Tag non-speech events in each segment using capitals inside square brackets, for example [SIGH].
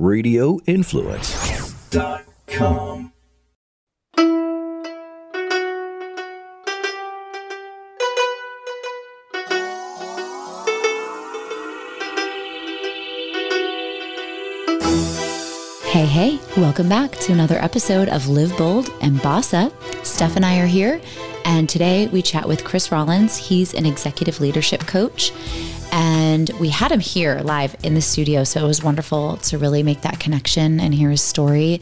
radioinfluence.com. Hey, hey, welcome back to another episode of Live Bold and Boss Up. Steph and I are here, and today we chat with Chris Rollins. He's an executive leadership coach, and we had him here live in the studio. So it was wonderful to really make that connection and hear his story.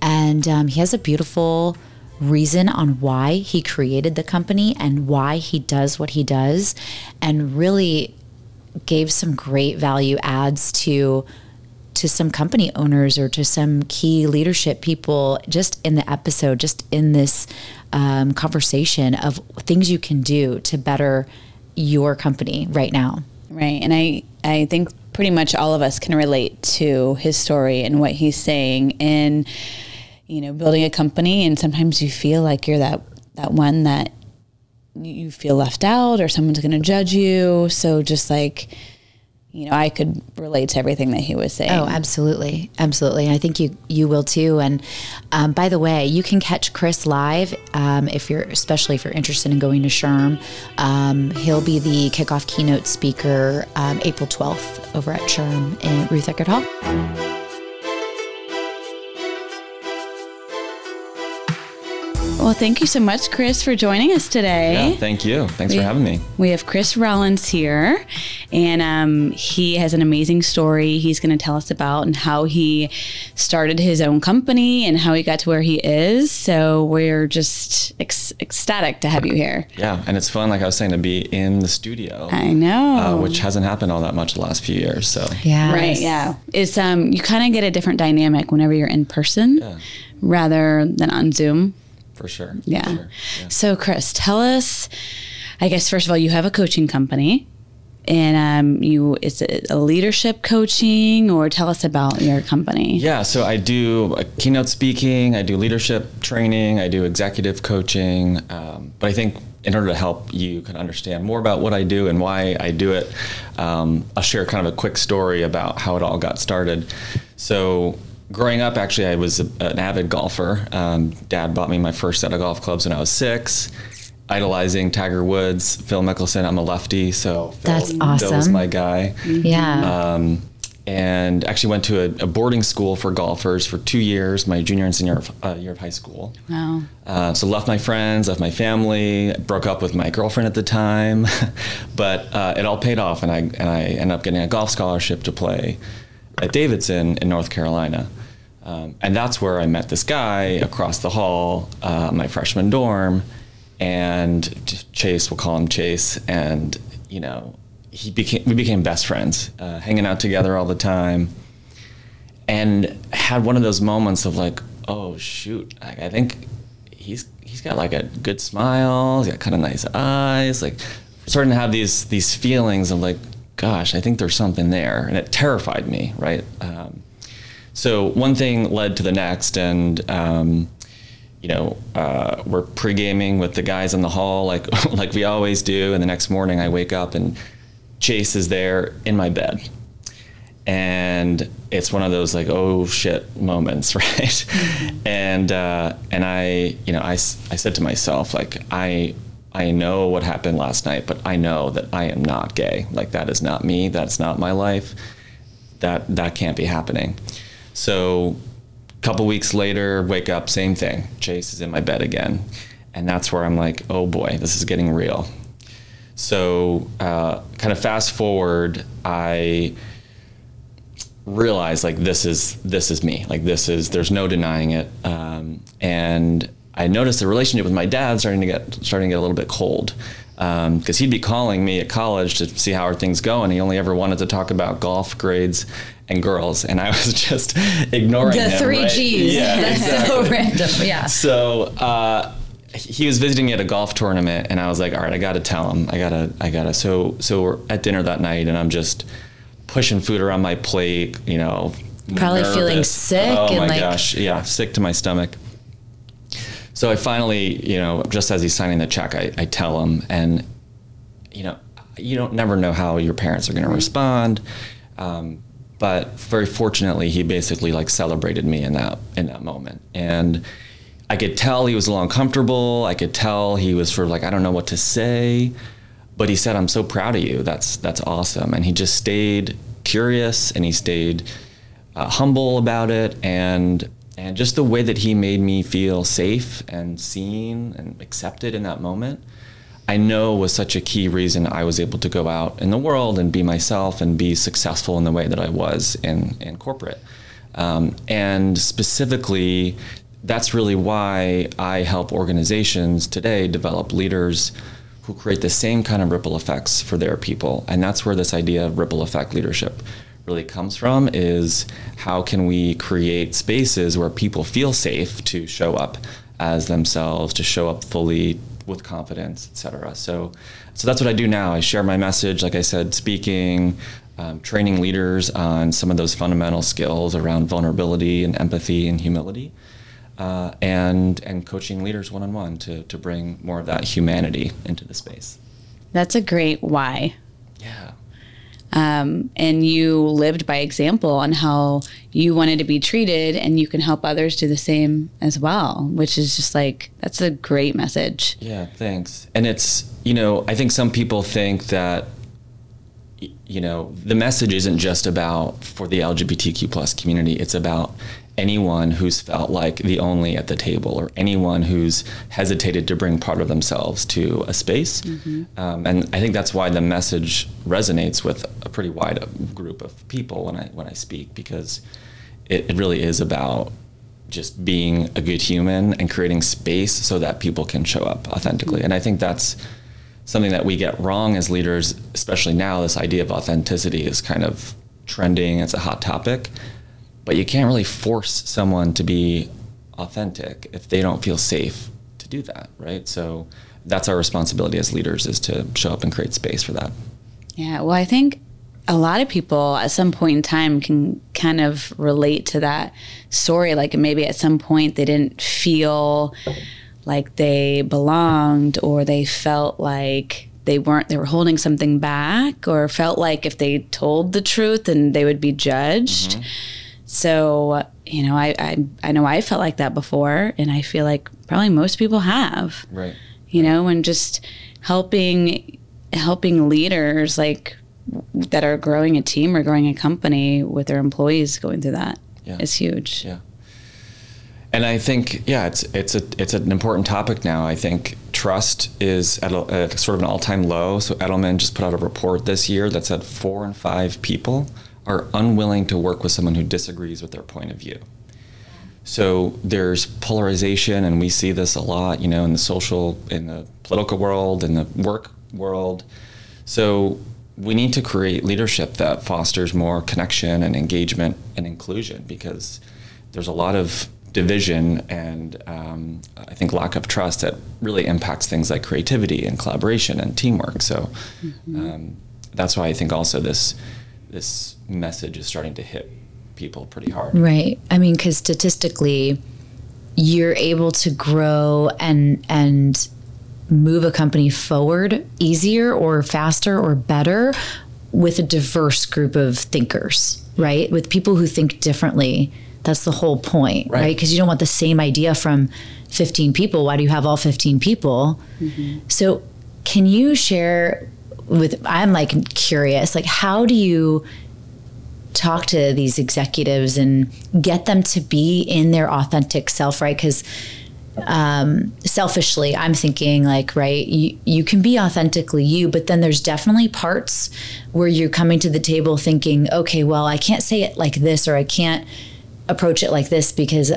And um, he has a beautiful reason on why he created the company and why he does what he does, and really gave some great value adds to to some company owners or to some key leadership people just in the episode, just in this um, conversation of things you can do to better your company right now. Right. And I, I think pretty much all of us can relate to his story and what he's saying in, you know, building a company. And sometimes you feel like you're that, that one that you feel left out or someone's going to judge you. So just like, you know, I could relate to everything that he was saying. Oh, absolutely, absolutely. I think you you will too. And um, by the way, you can catch Chris live um, if you're, especially if you're interested in going to SHRM. Um, he'll be the kickoff keynote speaker um, April 12th over at SHRM in Ruth Eckerd Hall. Well, thank you so much, Chris, for joining us today. Yeah, thank you. Thanks we, for having me. We have Chris Rollins here, and um, he has an amazing story he's going to tell us about and how he started his own company and how he got to where he is. So we're just ec- ecstatic to have you here. Yeah, and it's fun, like I was saying, to be in the studio. I know, uh, which hasn't happened all that much the last few years. So yeah, right, yeah. It's um, you kind of get a different dynamic whenever you're in person, yeah. rather than on Zoom for sure. Yeah. For sure. yeah. So, Chris, tell us. I guess first of all, you have a coaching company, and um, you is it a leadership coaching, or tell us about your company? Yeah. So I do keynote speaking. I do leadership training. I do executive coaching. Um, but I think in order to help you kind of understand more about what I do and why I do it, um, I'll share kind of a quick story about how it all got started. So growing up, actually, I was a, an avid golfer. Um, Dad bought me my first set of golf clubs when I was six. Idolizing Tiger Woods, Phil Mickelson. I'm a lefty, so Phil, that's awesome. Phil's my guy. Yeah. Um, and actually went to a, a, boarding school for golfers for two years, my junior and senior uh, year of high school. Wow. Uh, so left my friends, left my family, broke up with my girlfriend at the time, [LAUGHS] but uh, it all paid off, and I and I ended up getting a golf scholarship to play at Davidson in North Carolina. Um, and that's where I met this guy across the hall, uh, my freshman dorm, and Chase, we'll call him Chase, and you know, he became we became best friends, uh, hanging out together all the time, and had one of those moments of like, oh shoot, like, I think he's he's got like a good smile, he's got kind of nice eyes, like starting to have these these feelings of like, gosh, I think there's something there, and it terrified me, right? Um, so one thing led to the next, and um, you know, uh, we're pre gaming with the guys in the hall, like [LAUGHS] like we always do. And the next morning, I wake up and Chase is there in my bed, and it's one of those like oh shit moments, [LAUGHS] right? And uh, and I, you know, I I said to myself like I. I know what happened last night, but I know that I am not gay. Like that is not me. That's not my life. That that can't be happening. So a couple weeks later, wake up, same thing. Chase is in my bed again. And that's where I'm like, oh boy, this is getting real. So uh, kind of fast forward, I realized like this is this is me. Like this is there's no denying it. Um, and I noticed the relationship with my dad starting to get starting to get a little bit cold because um, he'd be calling me at college to see how are things going. He only ever wanted to talk about golf grades and girls, and I was [LAUGHS] just ignoring the him, three right? G's. Yeah, That's exactly. so [LAUGHS] random. Yeah. So uh, he was visiting me at a golf tournament, and I was like, "All right, I got to tell him. I gotta, I gotta." So, so we're at dinner that night, and I'm just pushing food around my plate. You know, probably nervous. feeling sick. Oh and my like... gosh, yeah, sick to my stomach. So I finally, you know, just as he's signing the check, I, I tell him, and you know, you don't never know how your parents are going to respond. Um, but very fortunately, he basically like celebrated me in that in that moment, and I could tell he was a little uncomfortable. I could tell he was sort of like, I don't know what to say, but he said, "I'm so proud of you. That's that's awesome," and he just stayed curious and he stayed uh, humble about it and and just the way that he made me feel safe and seen and accepted in that moment i know was such a key reason i was able to go out in the world and be myself and be successful in the way that i was in, in corporate. Um, and specifically that's really why i help organizations today develop leaders who create the same kind of ripple effects for their people. And that's where this idea of ripple effect leadership really comes from is how can we create spaces where people feel safe to show up as themselves, to show up fully with confidence, etc. So, so that's what I do now. I share my message, like I said, speaking, um, training leaders on some of those fundamental skills around vulnerability and empathy and humility, uh, and and coaching leaders one on one to to bring more of that humanity into the space. That's a great why. Yeah um, and you lived by example on how you wanted to be treated and you can help others do the same as well which is just like that's a great message. Yeah thanks. And it's you know i think some people think that you know the message isn't just about for the lgbtq plus community. It's about anyone who's felt like the only at the table or anyone who's hesitated to bring part of themselves to a space. Mm-hmm. Um, and I think that's why the message resonates with a pretty wide group of people when I when I speak because it, it really is about just being a good human and creating space so that people can show up authentically. Mm-hmm. And I think that's something that we get wrong as leaders, especially now. This idea of authenticity is kind of trending. It's a hot topic but you can't really force someone to be authentic if they don't feel safe to do that, right? So that's our responsibility as leaders is to show up and create space for that. Yeah, well, I think a lot of people at some point in time can kind of relate to that story. Like maybe at some point they didn't feel like they belonged or they felt like they weren't they were holding something back or felt like if they told the truth and they would be judged. Mm-hmm so, you know, I, I, I know I felt like that before, and I feel like probably most people have. Right. You know, and just helping helping leaders like that are growing a team or growing a company with their employees going through that yeah. is huge. Yeah. And I think, yeah, it's it's a it's an important topic now. I think trust is at, a, at sort of an all time low. So Edelman just put out a report this year that said four and five people are unwilling to work with someone who disagrees with their point of view. So there's polarization, and we see this a lot, you know, in the social, in the political world, in the work world. So we need to create leadership that fosters more connection and engagement and inclusion because there's a lot of division and um, I think lack of trust that really impacts things like creativity and collaboration and teamwork. So mm-hmm. um, that's why I think also this this message is starting to hit people pretty hard. Right. I mean, because statistically, you're able to grow and and move a company forward easier or faster or better with a diverse group of thinkers, right? With people who think differently. That's the whole point, right? Because right? you don't want the same idea from 15 people. Why do you have all 15 people? Mm-hmm. So, can you share with I'm like curious, like how do you talk to these executives and get them to be in their authentic self, right? Because um, selfishly, I'm thinking like, right, you, you can be authentically you, but then there's definitely parts where you're coming to the table thinking, okay, well, I can't say it like this, or I can't approach it like this because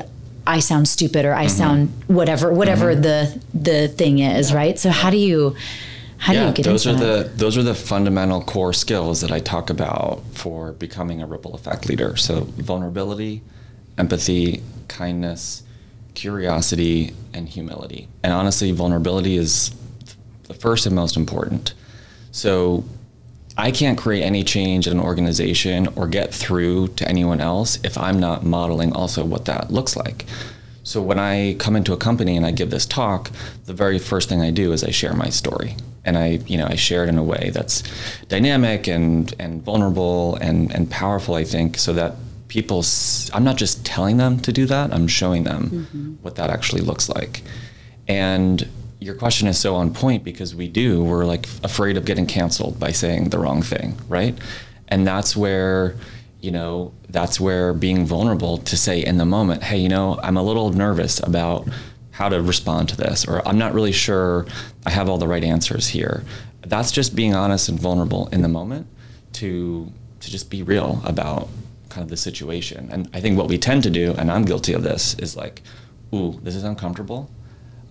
I sound stupid, or I mm-hmm. sound whatever, whatever mm-hmm. the the thing is, right? So how do you how yeah, do you get those are the those are the fundamental core skills that I talk about for becoming a ripple effect leader. So vulnerability, empathy, kindness, curiosity, and humility. And honestly, vulnerability is the first and most important. So I can't create any change in an organization or get through to anyone else if I'm not modeling also what that looks like. So when I come into a company and I give this talk, the very first thing I do is I share my story and I, you know, I share it in a way that's dynamic and and vulnerable and and powerful. I think so that people, s- I'm not just telling them to do that. I'm showing them mm-hmm. what that actually looks like. And your question is so on point because we do. We're like afraid of getting canceled by saying the wrong thing, right? And that's where, you know, that's where being vulnerable to say in the moment, hey, you know, I'm a little nervous about how to respond to this, or I'm not really sure I have all the right answers here. That's just being honest and vulnerable in the moment to to just be real about kind of the situation. And I think what we tend to do, and I'm guilty of this, is like, ooh, this is uncomfortable.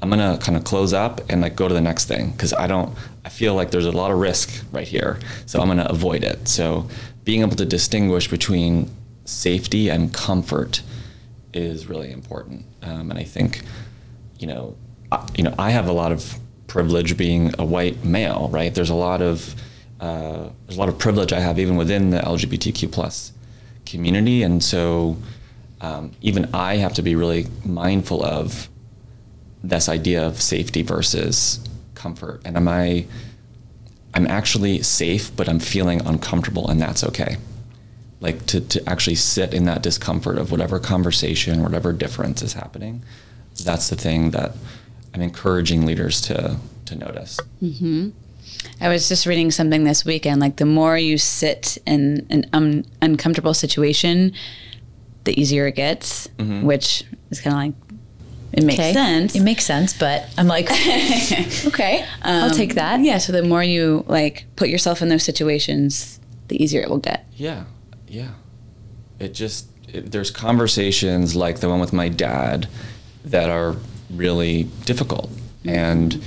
I'm gonna kind of close up and like go to the next thing because I don't. I feel like there's a lot of risk right here, so I'm gonna avoid it. So being able to distinguish between safety and comfort is really important, um, and I think, you know, I, you know, I have a lot of privilege being a white male, right? There's a lot of uh, there's a lot of privilege I have even within the LGBTQ plus community, and so um, even I have to be really mindful of this idea of safety versus comfort. And am I I'm actually safe, but I'm feeling uncomfortable and that's okay. Like to, to actually sit in that discomfort of whatever conversation, whatever difference is happening. That's the thing that I'm encouraging leaders to to notice. Mm-hmm. I was just reading something this weekend. Like the more you sit in an un- uncomfortable situation, the easier it gets. Mm-hmm. Which is kind of like it makes Okay. sense. It makes sense, but I'm like, [LAUGHS] okay, I'll um, take that. yeah. So the more you like put yourself in those situations, the easier it will get. Yeah, yeah. It just it, there's conversations like the one with my dad that are really difficult, and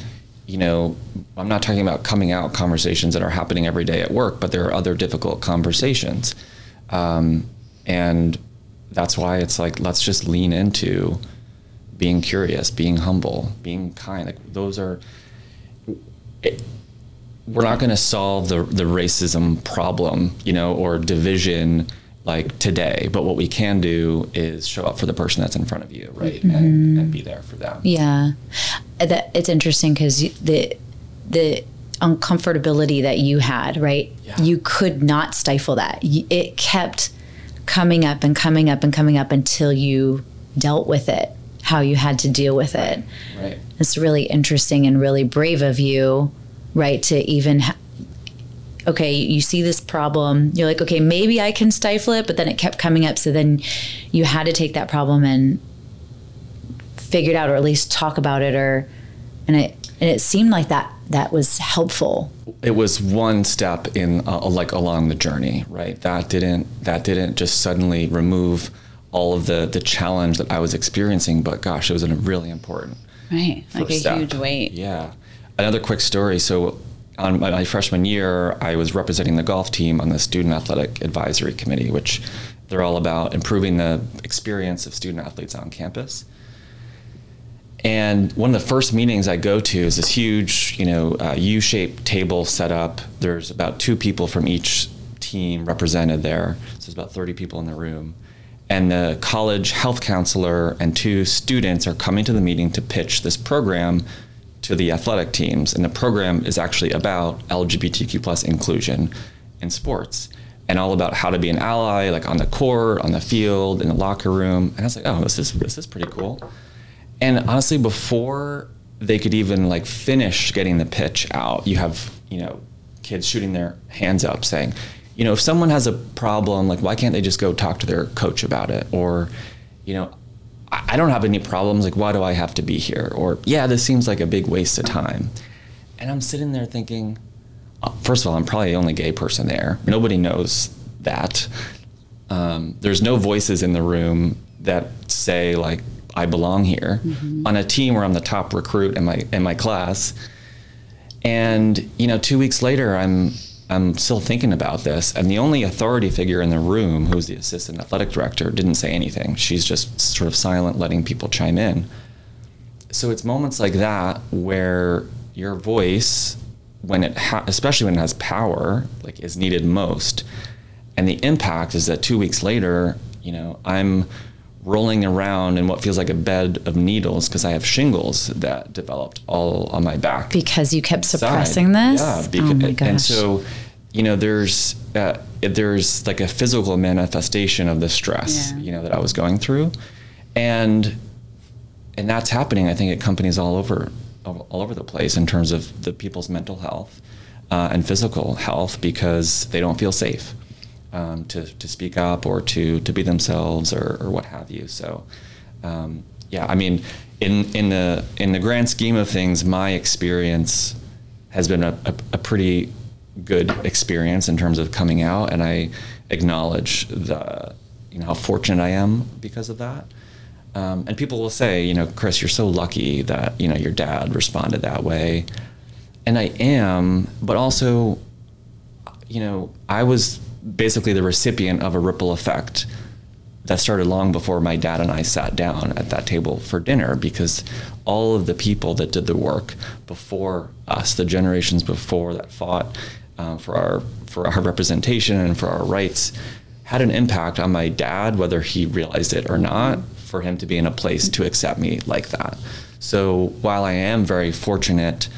you know, I'm not talking about coming out conversations that are happening every day at work, but there are other difficult conversations, um, and that's why it's like let's just lean into being curious, being humble, being kind. Like those are. It, we're not going to solve the the racism problem, you know, or division like today. But what we can do is show up for the person that's in front of you, right, and, mm-hmm. and be there for them. Yeah, that it's interesting because the the uncomfortability that you had, right? Yeah. You could not stifle that. It kept coming up and coming up and coming up until you dealt with it. How you had to deal with it. Right. It's really interesting and really brave of you, right? To even, ha- okay, you see this problem, you're like, okay, maybe I can stifle it, but then it kept coming up. So then you had to take that problem and figure it out, or at least talk about it, or, and it, and it seemed like that that was helpful. It was one step in uh, like along the journey, right? That didn't that didn't just suddenly remove all of the the challenge that I was experiencing, but gosh, it was a really important Right. Like a step. huge weight. Yeah. Another quick story. So, on my, my freshman year, I was representing the golf team on the Student Athletic Advisory Committee, which they're all about improving the experience of student athletes on campus. And one of the first meetings I go to is this huge, you know, uh, U-shaped table set up. There's about two people from each team represented there. So there's about 30 people in the room. And the college health counselor and two students are coming to the meeting to pitch this program to the athletic teams. And the program is actually about LGBTQ plus inclusion in sports and all about how to be an ally, like on the court, on the field, in the locker room. And I was like, oh, this is this is pretty cool. And honestly, before they could even like finish getting the pitch out, you have you know kids shooting their hands up, saying, you know, if someone has a problem, like why can't they just go talk to their coach about it? Or, you know, I don't have any problems. Like why do I have to be here? Or yeah, this seems like a big waste of time. And I'm sitting there thinking, uh, first of all, I'm probably the only gay person there. Nobody knows that. Um, there's no voices in the room that say like I belong here on a team where I'm the top recruit in my in my class. And you know, two weeks later, I'm I'm still thinking about this, and the only authority figure in the room, who's the assistant athletic director, didn't say anything. She's just sort of silent, letting people chime in. So it's moments like that where your voice, when it ha- especially when it has power, like is needed most, and the impact is that two weeks later, you know, I'm rolling around in what feels like a bed of needles because I have shingles that developed all on my back. Because you kept side. suppressing this? Yeah. oh my gosh. And so, you know, there's uh, there's like a physical manifestation of the stress, Yeah. you know, that I was going through, and and that's happening. I think at companies all over all over the place in terms of the people's mental health uh, and physical health because they don't feel safe um, to to speak up or to to be themselves or, or what have you. So. Um, yeah, I mean, in in the in the grand scheme of things, my experience has been a, a, a pretty good experience in terms of coming out, and I acknowledge the you know how fortunate I am because of that. Um, and people will say, you know, Chris, you're so lucky that you know your dad responded that way, and I am, but also, you know, I was basically the recipient of a ripple effect that started long before my dad and I sat down at that table for dinner because all of the people that did the work before us, the generations before that fought uh, for our for our representation and for our rights, had an impact on my dad, whether he realized it or not, for him to be in a place to accept me like that. So while I am very fortunate,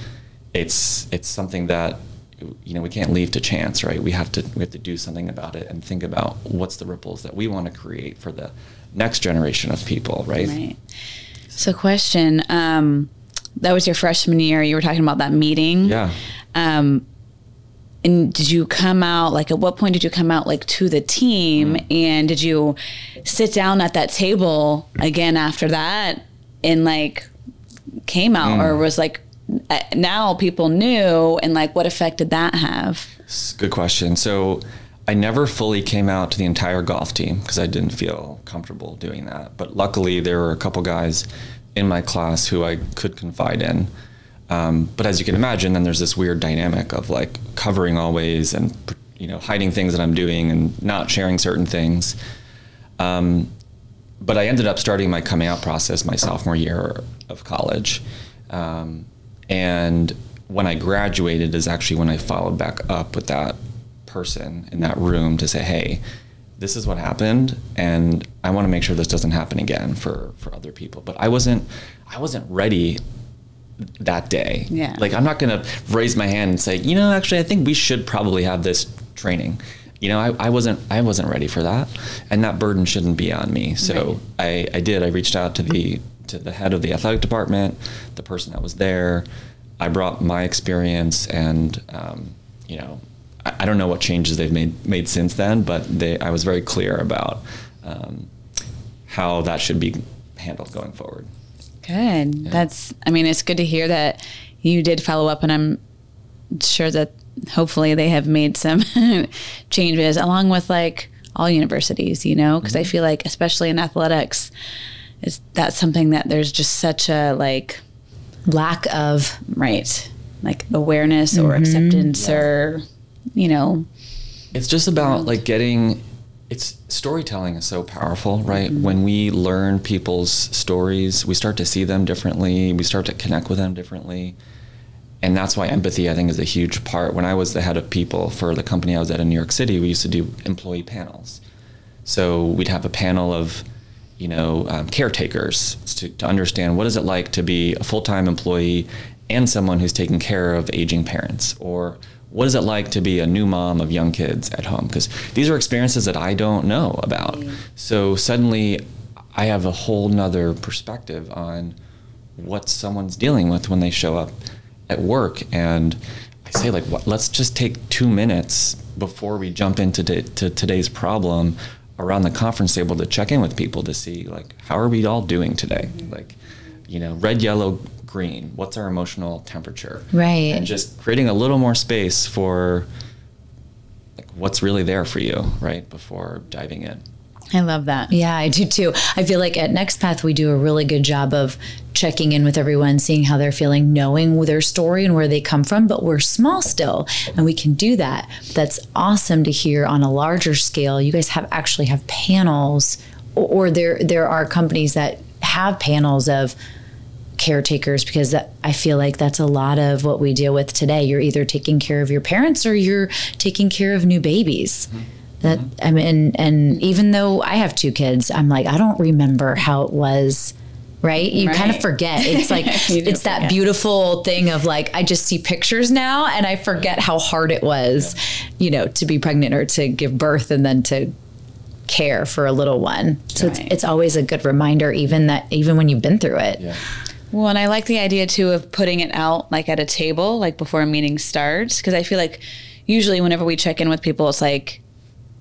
it's it's something that you know we can't leave to chance right we have to we have to do something about it and think about what's the ripples that we want to create for the next generation of people right, Right. So, question. Um, that was your freshman year. You were talking about that meeting. yeah Um, and did you come out like at what point did you come out like to the team Mm. and did you sit down at that table again after that and like came out Mm. or was like now people knew and like what effect did that have? Good question. So i never fully came out to the entire golf team because i didn't feel comfortable doing that. But luckily there were a couple guys in my class who i could confide in. Um, but as you can imagine then there's this weird dynamic of like covering always and you know hiding things that i'm doing and not sharing certain things. Um, but I ended up starting my coming out process my sophomore year of college. Um, and when I graduated is actually when I followed back up with that person in that room to say, hey, this is what happened and I want to make sure this doesn't happen again for, for other people. But I wasn't I wasn't ready that day. Yeah. Like I'm not gonna raise my hand and say, you know, actually I think we should probably have this training. You know, I, I wasn't I wasn't ready for that. And that burden shouldn't be on me. So I, I did. I reached out to the to the head of the athletic department, the person that was there. I brought my experience and um, you know, I, I don't know what changes they've made made since then, but they I was very clear about um, how that should be handled going forward. good that's i mean it's good to hear that you did follow up and i'm sure that hopefully they have made some [LAUGHS] changes along with like all universities you know because i feel like especially in athletics is that's something that there's just such a like Lack of right like awareness or mm-hmm. acceptance or you know It's just about like getting it's storytelling is so powerful, right? Mm-hmm. When we learn people's stories, we start to see them differently, we start to connect with them differently. And that's why empathy I think is a huge part. When I was the head of people for the company I was at in New York City, we used to do employee panels. So we'd have a panel of, you know, um, caretakers to, to understand what is it like to be a full-time employee and someone who's taking care of aging parents, or what is it like to be a new mom of young kids at home? Because these are experiences that I don't know about. So suddenly, I have a whole nother perspective on what someone's dealing with when they show up at work and I say like what, let's just take 2 minutes before we jump into t- to today's problem around the conference table to check in with people to see like how are we all doing today? Like you know red yellow green what's our emotional temperature? Right. and just creating a little more space for like what's really there for you right before diving in i love that Yeah, I do too. I feel like at Next Path, we do a really good job of checking in with everyone, seeing how they're feeling, knowing their story and where they come from. But we're small still, and we can do that. That's awesome to hear on a larger scale. You guys have actually have panels, or, or there there are companies that have panels of caretakers because that, I feel like that's a lot of what we deal with today. You're either taking care of your parents or you're taking care of new babies. Mm-hmm. That mm-hmm. I mean, and even though I have two kids, I'm like, I don't remember how it was. Right? You kind of forget. [LAUGHS] It's like You do it's that forget. beautiful thing of like I just see pictures now and I forget how hard it was, you know, to be pregnant or to give birth and then to care for a little one. So Right. it's, it's always a good reminder even that even when you've been through it. Yeah. Well, and I like the idea too of putting it out like at a table, like before a meeting starts, because I feel like usually whenever we check in with people, it's like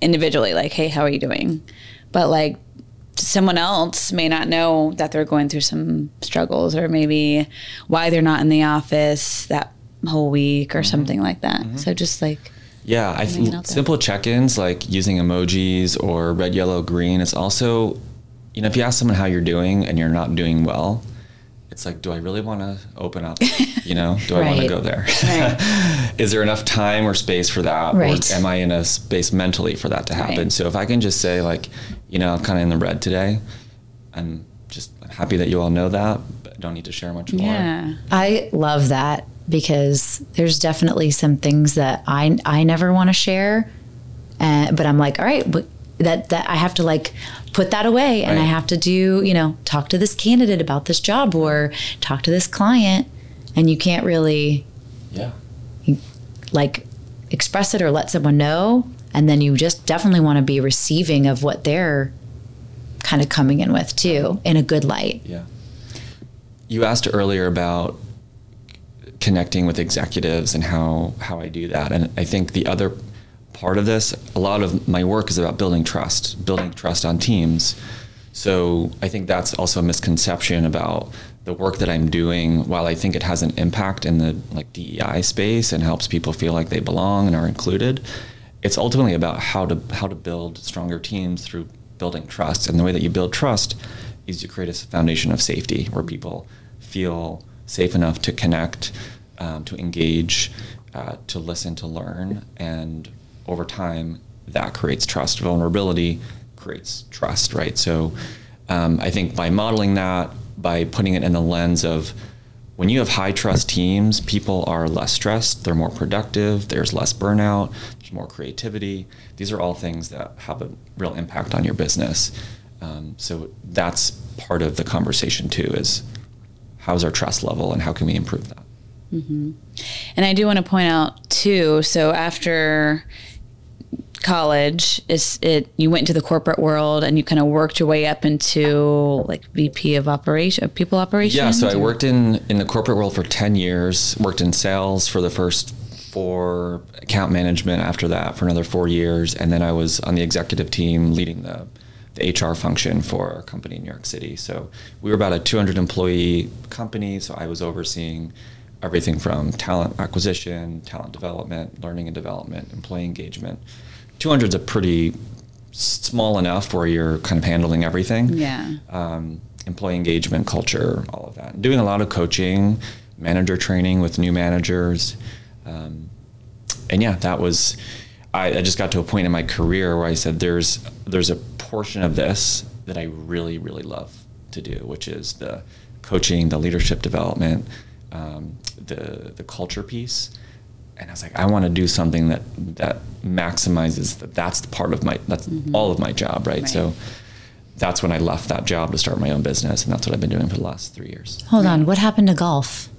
individually, like, "Hey, how are you doing?" But like someone else may not know that they're going through some struggles, or maybe why they're not in the office that whole week, or mm-hmm. something like that. Mm-hmm. So just like Yeah, I think simple check-ins like using emojis or red, yellow, green. It's also, you know, if you ask someone how you're doing and you're not doing well, it's like, do I really want to open up? You know, [LAUGHS] do I want to go there? Right. [LAUGHS] Is there enough time or space for that? Right. Or am I in a space mentally for that to happen? Right. So if I can just say like, you know, I'm kind of in the red today, I'm just happy that you all know that, but I don't need to share much more. yeah, I love that because there's definitely some things that I I never want to share, uh, but I'm like, all right, but that that I have to like put that away, and I have to do you know talk to this candidate about this job or talk to this client, and you can't really Yeah. like express it or let someone know, and then you just definitely want to be receiving of what they're kind of coming in with too in a good light. Yeah. You asked earlier about connecting with executives and how how I do that, and I think the other part of this, a lot of my work is about building trust, building trust on teams. So I think that's also a misconception about the work that I'm doing. While I think it has an impact in the like DEI space and helps people feel like they belong and are included, it's ultimately about how to how to build stronger teams through building trust. And the way that you build trust is you create a foundation of safety where people feel safe enough to connect, um, to engage, uh, to listen, to learn, and over time that creates trust. Vulnerability creates trust, right? So um, I think by modeling that, by putting it in the lens of when you have high trust teams, people are less stressed, they're more productive, there's less burnout, there's more creativity. These are all things that have a real impact on your business. Um, so that's part of the conversation too is how's our trust level and how can we improve that? And I do want to point out too. So after college, is it you went into the corporate world and you kind of worked your way up into like VP of operation, of people operations. Yeah, so I worked in in the corporate world for 10 years, worked in sales for the first four, account management after that for another 4 years, and then I was on the executive team leading the the HR function for a company in New York City. So we were about a 200 employee company, so I was overseeing everything from talent acquisition, talent development, learning and development, employee engagement. 200 is a pretty small enough where you're kind of handling everything Yeah. um, employee engagement, culture, all of that. Doing a lot of coaching, manager training with new managers. Um, and yeah, that was, I, I just got to a point in my career where I said, there's, there's a portion of this that I really, really love to do, which is the coaching, the leadership development, um, the, the culture piece. And I was like, I want to do something that, that maximizes that. That's the part of my, that's all of my job. Right. Right. So, that's when I left that job to start my own business, and that's what I've been doing for the last three years. Hold on, what happened to golf?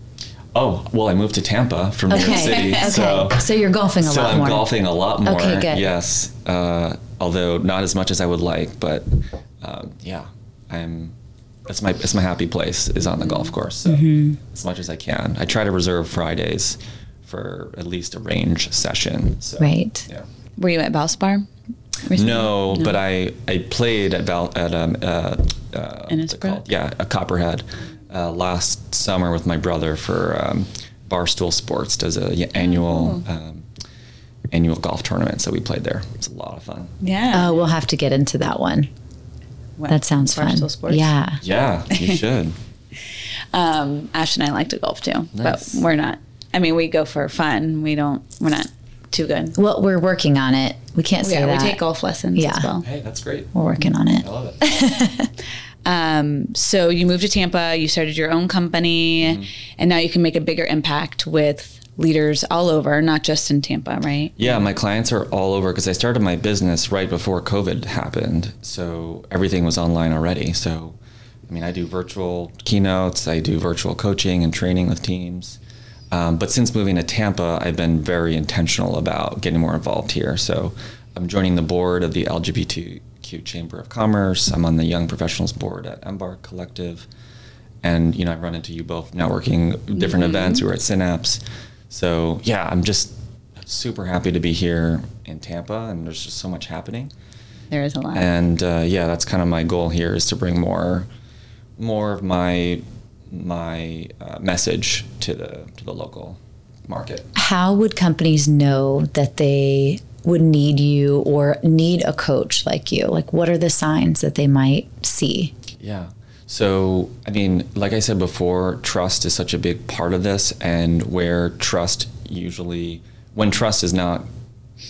Oh, well, I moved to Tampa from New York City, [LAUGHS] okay. so So you're golfing a so lot I'm more. So I'm golfing a lot more. Okay, good. Yes, uh, although not as much as I would like, but um, yeah, I'm. That's my it's my happy place is on the golf course. So Mm-hmm. as much as I can, I try to reserve Fridays for at least a range session. So, Right. Yeah. Were you at Valspar? recently? No, but I I played at Val at um uh, uh what's it called? Yeah, a Copperhead uh, last summer with my brother for um, Barstool Sports does a y- annual Oh. um, annual golf tournament. So we played there. It's a lot of fun. Yeah. Oh, we'll have to get into that one. What, That sounds fun. Barstool Sports? Yeah. Yeah, you should. [LAUGHS] Um, Ash and I like to golf too, Nice. but we're not. I mean, we go for fun. We don't. We're not too good. Well, we're working on it. We can't say yeah, that. we take golf lessons Yeah. as well. hey, that's great. We're working on it. I love it. [LAUGHS] Um, so you moved to Tampa. You started your own company, Mm-hmm. and now you can make a bigger impact with leaders all over, not just in Tampa, right? Yeah, my clients are all over because I started my business right before COVID happened. So everything was online already. So, I mean, I do virtual keynotes, I do virtual coaching and training with teams. Um, but since moving to Tampa, I've been very intentional about getting more involved here. So I'm joining the board of the LGBTQ Chamber of Commerce. I'm on the Young Professionals Board at Embarc Collective. And, you know, I've run into you both networking different mm-hmm. events. We were at Synapse. So yeah, I'm just super happy to be here in Tampa, and there's just so much happening. There is a lot. And uh, yeah, that's kind of my goal here is to bring more, more of my my uh, message to the to the local market. How would companies know that they would need you or need a coach like you? Like, what are the signs that they might see? Yeah. So, I mean, like I said before, trust is such a big part of this, and where trust usually, when trust is not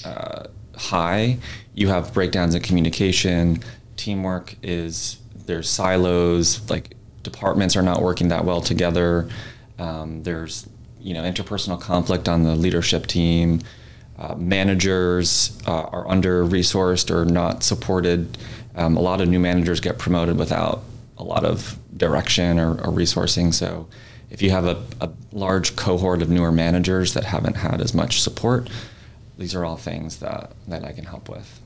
uh, high, you have breakdowns in communication. Teamwork is there's silos, like departments are not working that well together. Um, there's you know interpersonal conflict on the leadership team. Uh, managers uh, are under resourced or not supported. Um, a lot of new managers get promoted without a lot of direction or, or resourcing. So if you have a, a, large cohort of newer managers that haven't had as much support, these are all things that, that I can help with.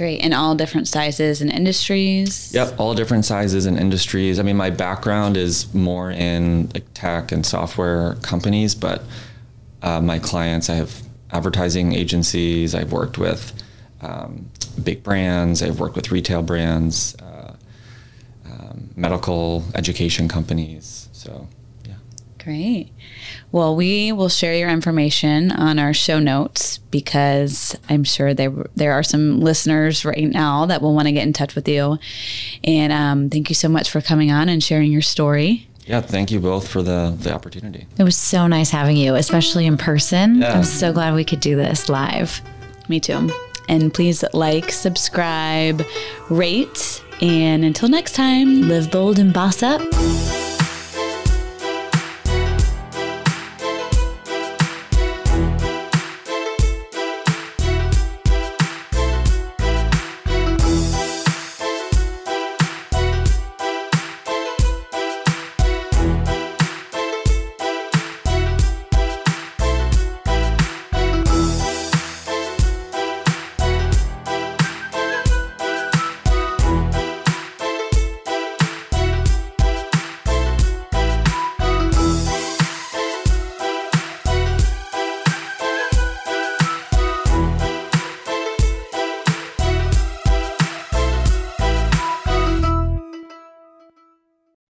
Great. And all different sizes and industries? Yep, all different sizes and industries. I mean, my background is more in like tech and software companies, but uh, my clients, I have advertising agencies, I've worked with um, big brands, I've worked with retail brands. Uh, medical education companies. So. Great. Well, we will share your information on our show notes because I'm sure there there are some listeners right now that will want to get in touch with you. And um, thank you so much for coming on and sharing your story. Yeah, thank you both for the, the opportunity. It was so nice having you, especially in person. Yeah. I'm so glad we could do this live. Me too. And please like, subscribe, rate, and until next time, live bold and boss up.